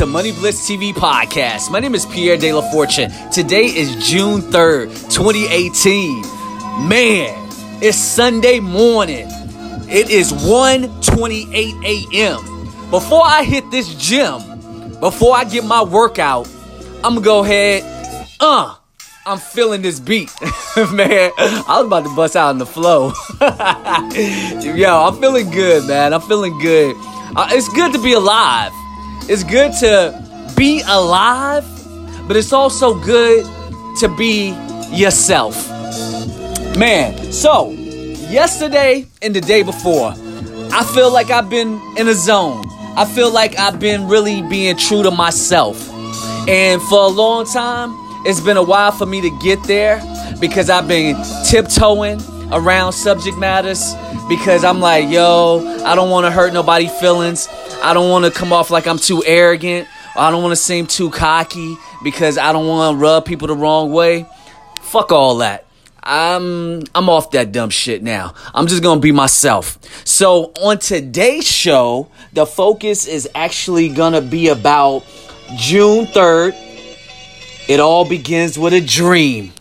to Money Bliss TV podcast. My name is Pierre De La Fortune. Today is June 3rd, 2018. Man, it's Sunday morning. It is 1:28 a.m. Before I hit this gym, before I get my workout, I'm gonna go ahead. Uh, I'm feeling this beat, man. I was about to bust out in the flow. Yo, I'm feeling good, man. I'm feeling good. Uh, it's good to be alive. It's good to be alive, but it's also good to be yourself. Man, so yesterday and the day before, I feel like I've been in a zone. I feel like I've been really being true to myself. And for a long time, it's been a while for me to get there because I've been tiptoeing around subject matters because I'm like, yo, I don't want to hurt nobody's feelings. I don't want to come off like I'm too arrogant. I don't want to seem too cocky because I don't want to rub people the wrong way. Fuck all that. I'm I'm off that dumb shit now. I'm just going to be myself. So, on today's show, the focus is actually going to be about June 3rd. It all begins with a dream.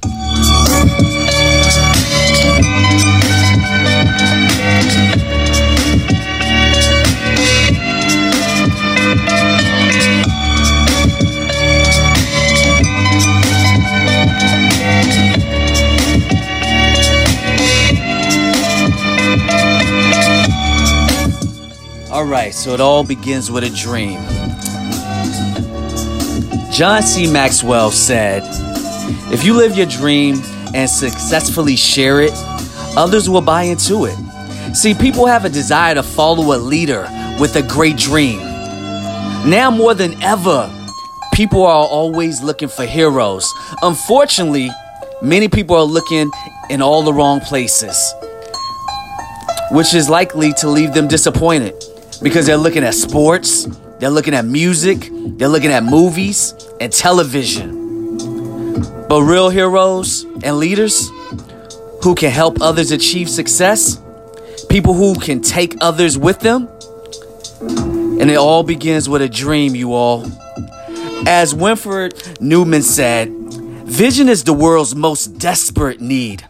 Right, so it all begins with a dream. John C. Maxwell said, If you live your dream and successfully share it, others will buy into it. See, people have a desire to follow a leader with a great dream. Now more than ever, people are always looking for heroes. Unfortunately, many people are looking in all the wrong places, which is likely to leave them disappointed because they're looking at sports, they're looking at music, they're looking at movies and television. But real heroes and leaders who can help others achieve success, people who can take others with them, and it all begins with a dream, you all. As Winford Newman said, vision is the world's most desperate need.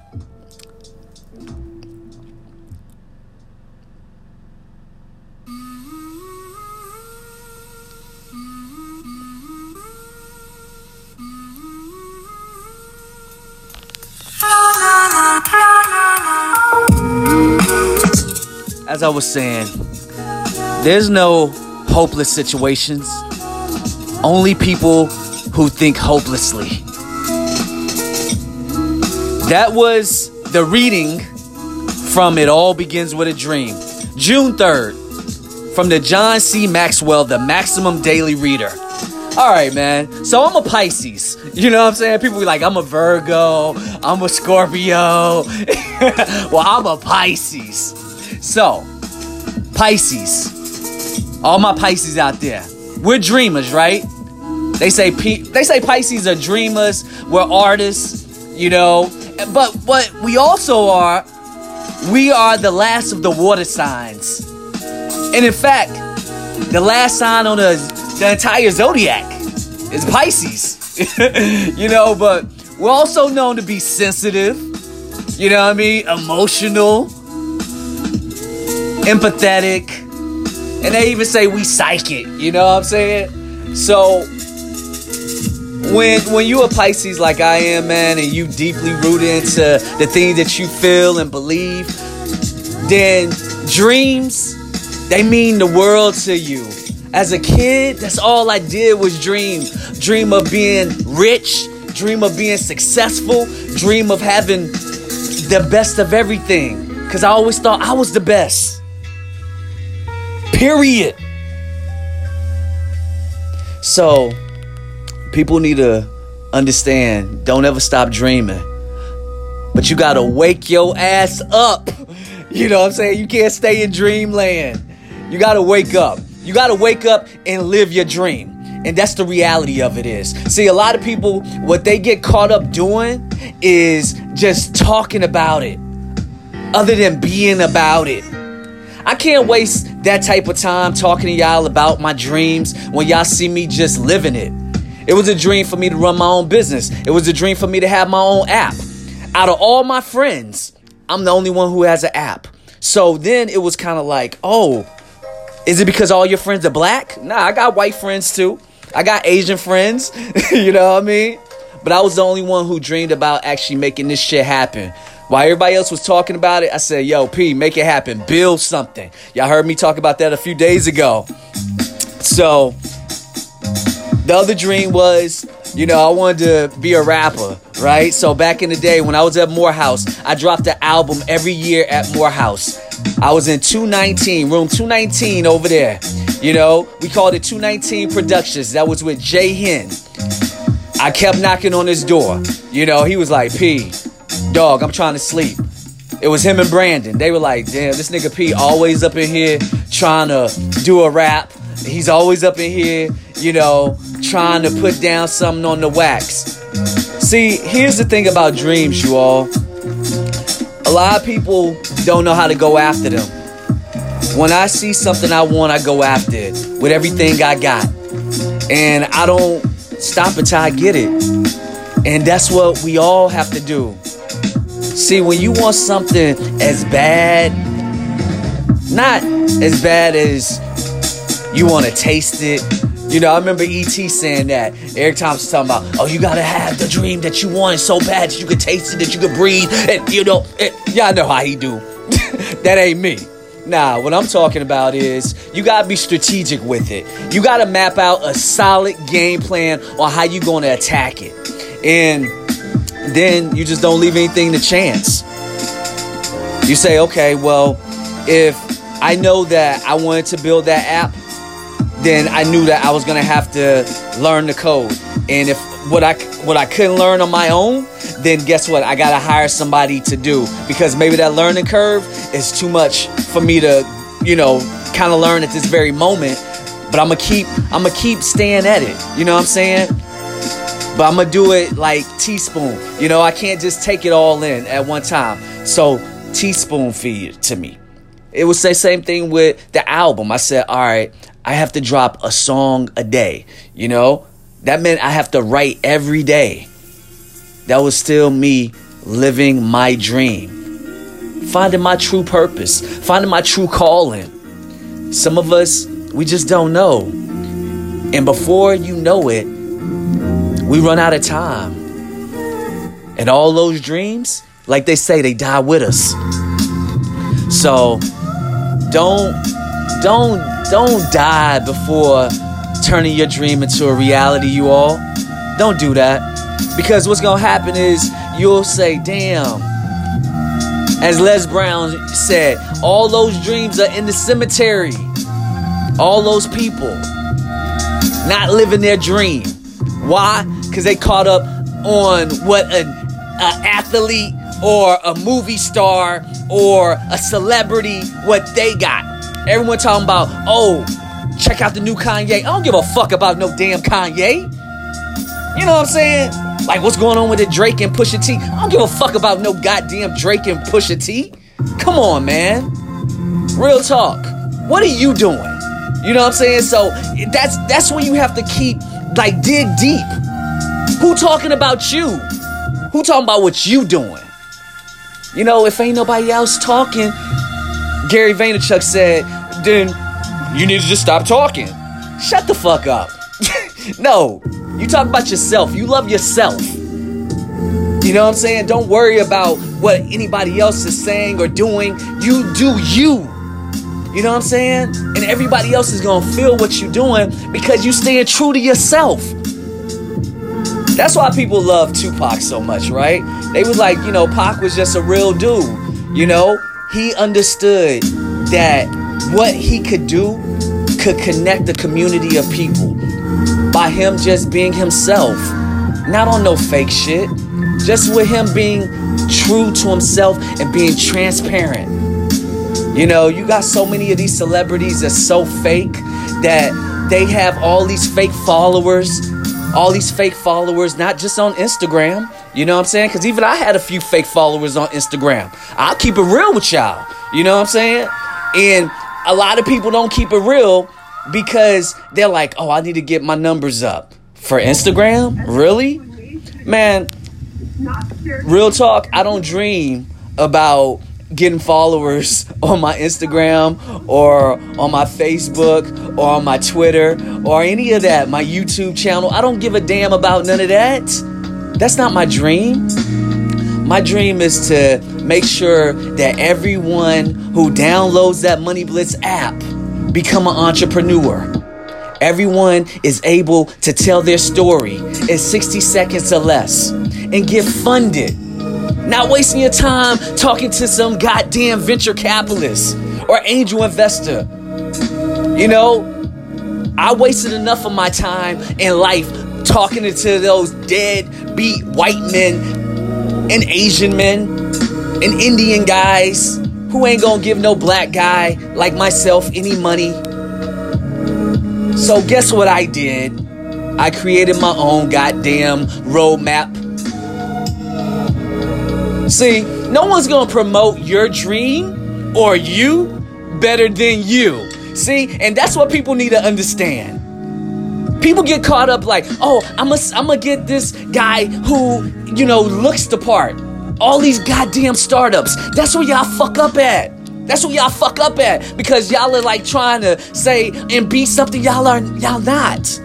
As I was saying, there's no hopeless situations, only people who think hopelessly. That was the reading from It All Begins with a Dream, June 3rd, from the John C. Maxwell, the Maxwell Daily Reader. All right, man. So I'm a Pisces. You know what I'm saying? People be like, I'm a Virgo, I'm a Scorpio. well, I'm a Pisces. So, Pisces. All my Pisces out there. We're dreamers, right? They say they say Pisces are dreamers, we're artists, you know. But what we also are, we are the last of the water signs. And in fact, the last sign on the, the entire zodiac is Pisces. you know, but we're also known to be sensitive, you know what I mean? Emotional, empathetic, and they even say we psychic, you know what I'm saying? So when when you a Pisces like I am, man, and you deeply rooted into the things that you feel and believe, then dreams they mean the world to you. As a kid, that's all I did was dream. Dream of being rich, dream of being successful, dream of having the best of everything. Because I always thought I was the best. Period. So, people need to understand don't ever stop dreaming. But you gotta wake your ass up. You know what I'm saying? You can't stay in dreamland. You gotta wake up. You gotta wake up and live your dream. And that's the reality of it is. See, a lot of people, what they get caught up doing is just talking about it, other than being about it. I can't waste that type of time talking to y'all about my dreams when y'all see me just living it. It was a dream for me to run my own business. It was a dream for me to have my own app. Out of all my friends, I'm the only one who has an app. So then it was kind of like, oh, is it because all your friends are black? Nah, I got white friends too. I got Asian friends. you know what I mean? But I was the only one who dreamed about actually making this shit happen. While everybody else was talking about it, I said, yo, P, make it happen. Build something. Y'all heard me talk about that a few days ago. So, the other dream was, you know, I wanted to be a rapper, right? So, back in the day when I was at Morehouse, I dropped an album every year at Morehouse. I was in 219, room 219 over there. You know, we called it 219 Productions. That was with Jay Hen. I kept knocking on his door. You know, he was like, P, dog, I'm trying to sleep. It was him and Brandon. They were like, damn, this nigga P always up in here trying to do a rap. He's always up in here, you know, trying to put down something on the wax. See, here's the thing about dreams, you all. A lot of people don't know how to go after them. When I see something I want, I go after it with everything I got. And I don't stop until I get it. And that's what we all have to do. See, when you want something as bad, not as bad as you want to taste it. You know, I remember E.T. saying that. Eric Thomas talking about, oh, you gotta have the dream that you want so bad that you could taste it, that you could breathe, and you know, it, y'all know how he do. that ain't me. Nah, what I'm talking about is you gotta be strategic with it. You gotta map out a solid game plan on how you gonna attack it. And then you just don't leave anything to chance. You say, okay, well, if I know that I wanted to build that app, then I knew that I was gonna have to learn the code. And if what I what I couldn't learn on my own, then guess what? I gotta hire somebody to do because maybe that learning curve is too much for me to, you know, kind of learn at this very moment. But I'm gonna keep I'm gonna keep staying at it. You know what I'm saying? But I'm gonna do it like teaspoon. You know, I can't just take it all in at one time. So teaspoon feed to me. It was the same thing with the album. I said, all right, I have to drop a song a day. You know, that meant I have to write every day. That was still me living my dream, finding my true purpose, finding my true calling. Some of us, we just don't know. And before you know it, we run out of time. And all those dreams, like they say, they die with us. So don't don't don't die before turning your dream into a reality, you all. Don't do that. Because what's gonna happen is you'll say, damn. As Les Brown said, all those dreams are in the cemetery. All those people not living their dream. Why? Because they caught up on what an, athlete or a movie star or a celebrity, what they got. Everyone talking about, oh, check out the new Kanye. I don't give a fuck about no damn Kanye. You know what I'm saying? Like what's going on with the Drake and Pusha T? I don't give a fuck about no goddamn Drake and Pusha T. Come on, man. Real talk. What are you doing? You know what I'm saying? So that's that's when you have to keep like dig deep. Who talking about you? Who talking about what you doing? You know, if ain't nobody else talking, Gary Vaynerchuk said, then you need to just stop talking. Shut the fuck up. no, you talk about yourself. You love yourself. You know what I'm saying? Don't worry about what anybody else is saying or doing. You do you. You know what I'm saying? And everybody else is gonna feel what you're doing because you staying true to yourself. That's why people love Tupac so much, right? They was like, you know, Pac was just a real dude. You know, he understood that what he could do could connect the community of people by him just being himself. Not on no fake shit. Just with him being true to himself and being transparent. You know, you got so many of these celebrities that's so fake that they have all these fake followers, all these fake followers, not just on Instagram. You know what I'm saying? Because even I had a few fake followers on Instagram. I'll keep it real with y'all. You know what I'm saying? And a lot of people don't keep it real because they're like, oh, I need to get my numbers up for Instagram. Really, man. Real talk. I don't dream about getting followers on my Instagram or on my Facebook or on my Twitter or any of that, my YouTube channel. I don't give a damn about none of that. That's not my dream. My dream is to make sure that everyone who downloads that Money Bliss app become an entrepreneur. Everyone is able to tell their story in 60 seconds or less and get funded not wasting your time talking to some goddamn venture capitalist or angel investor. You know, I wasted enough of my time in life talking to those dead beat white men and Asian men and Indian guys who ain't gonna give no black guy like myself any money. So, guess what I did? I created my own goddamn roadmap See, no one's gonna promote your dream or you better than you. See, and that's what people need to understand. People get caught up like, oh, I'm gonna I'm get this guy who, you know, looks the part. All these goddamn startups. That's where y'all fuck up at. That's what y'all fuck up at because y'all are like trying to say and be something y'all are y'all not.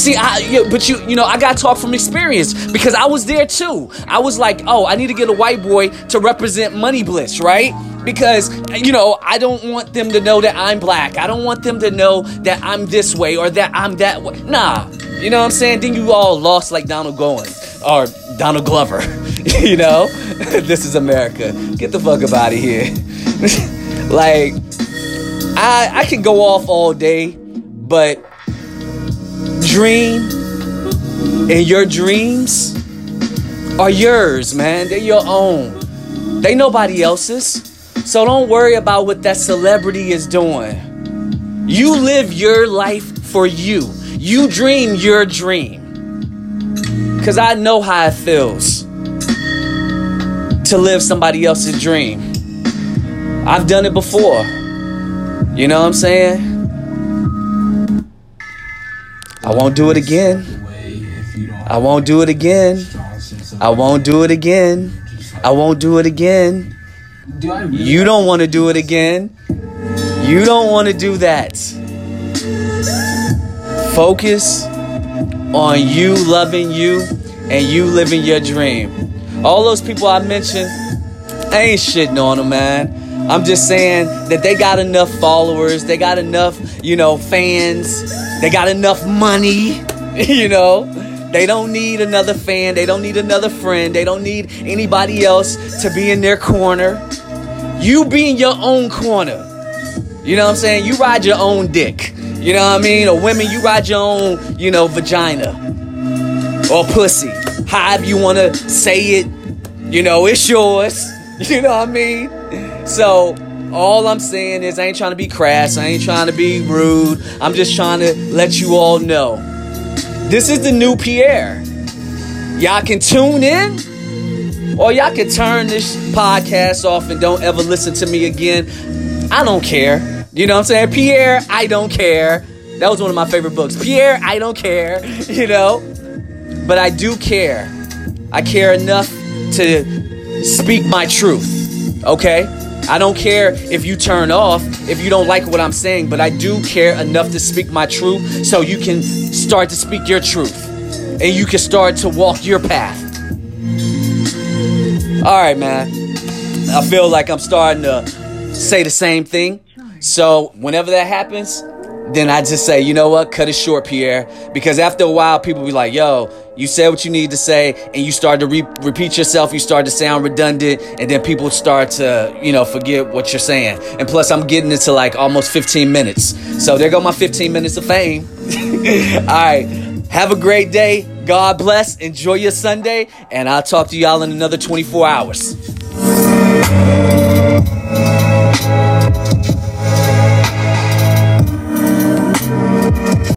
See, I, yeah, but you, you know, I got talk from experience because I was there too. I was like, oh, I need to get a white boy to represent Money Bliss, right? Because, you know, I don't want them to know that I'm black. I don't want them to know that I'm this way or that I'm that way. Nah, you know what I'm saying? Then you all lost like Donald Gowan or Donald Glover. you know, this is America. Get the fuck up out of here. like, I I can go off all day, but dream and your dreams are yours, man. They're your own. They nobody else's. So don't worry about what that celebrity is doing. You live your life for you. You dream your dream. Cause I know how it feels to live somebody else's dream. I've done it before. You know what I'm saying? I won't do it again. I won't do it again. I won't do it again. I won't do it again. You don't want to do it again. You don't want to do that. Focus on you loving you and you living your dream. All those people I mentioned, I ain't shitting on them, man. I'm just saying that they got enough followers, they got enough, you know, fans, they got enough money, you know. They don't need another fan, they don't need another friend, they don't need anybody else to be in their corner. You be in your own corner. You know what I'm saying? You ride your own dick. You know what I mean? Or women, you ride your own, you know, vagina or pussy. However you want to say it, you know, it's yours. You know what I mean? So all I'm saying is I ain't trying to be crass. I ain't trying to be rude. I'm just trying to let you all know. This is the new Pierre. Y'all can tune in or y'all can turn this podcast off and don't ever listen to me again. I don't care. You know what I'm saying? Pierre, I don't care. That was one of my favorite books. Pierre, I don't care. You know? But I do care. I care enough to speak my truth. Okay? I don't care if you turn off, if you don't like what I'm saying, but I do care enough to speak my truth so you can start to speak your truth and you can start to walk your path. All right, man. I feel like I'm starting to say the same thing. So, whenever that happens, then I just say, you know what, cut it short, Pierre. Because after a while, people be like, yo, you said what you need to say, and you start to re- repeat yourself, you start to sound redundant, and then people start to, you know, forget what you're saying. And plus, I'm getting into like almost 15 minutes. So there go my 15 minutes of fame. All right. Have a great day. God bless. Enjoy your Sunday. And I'll talk to y'all in another 24 hours.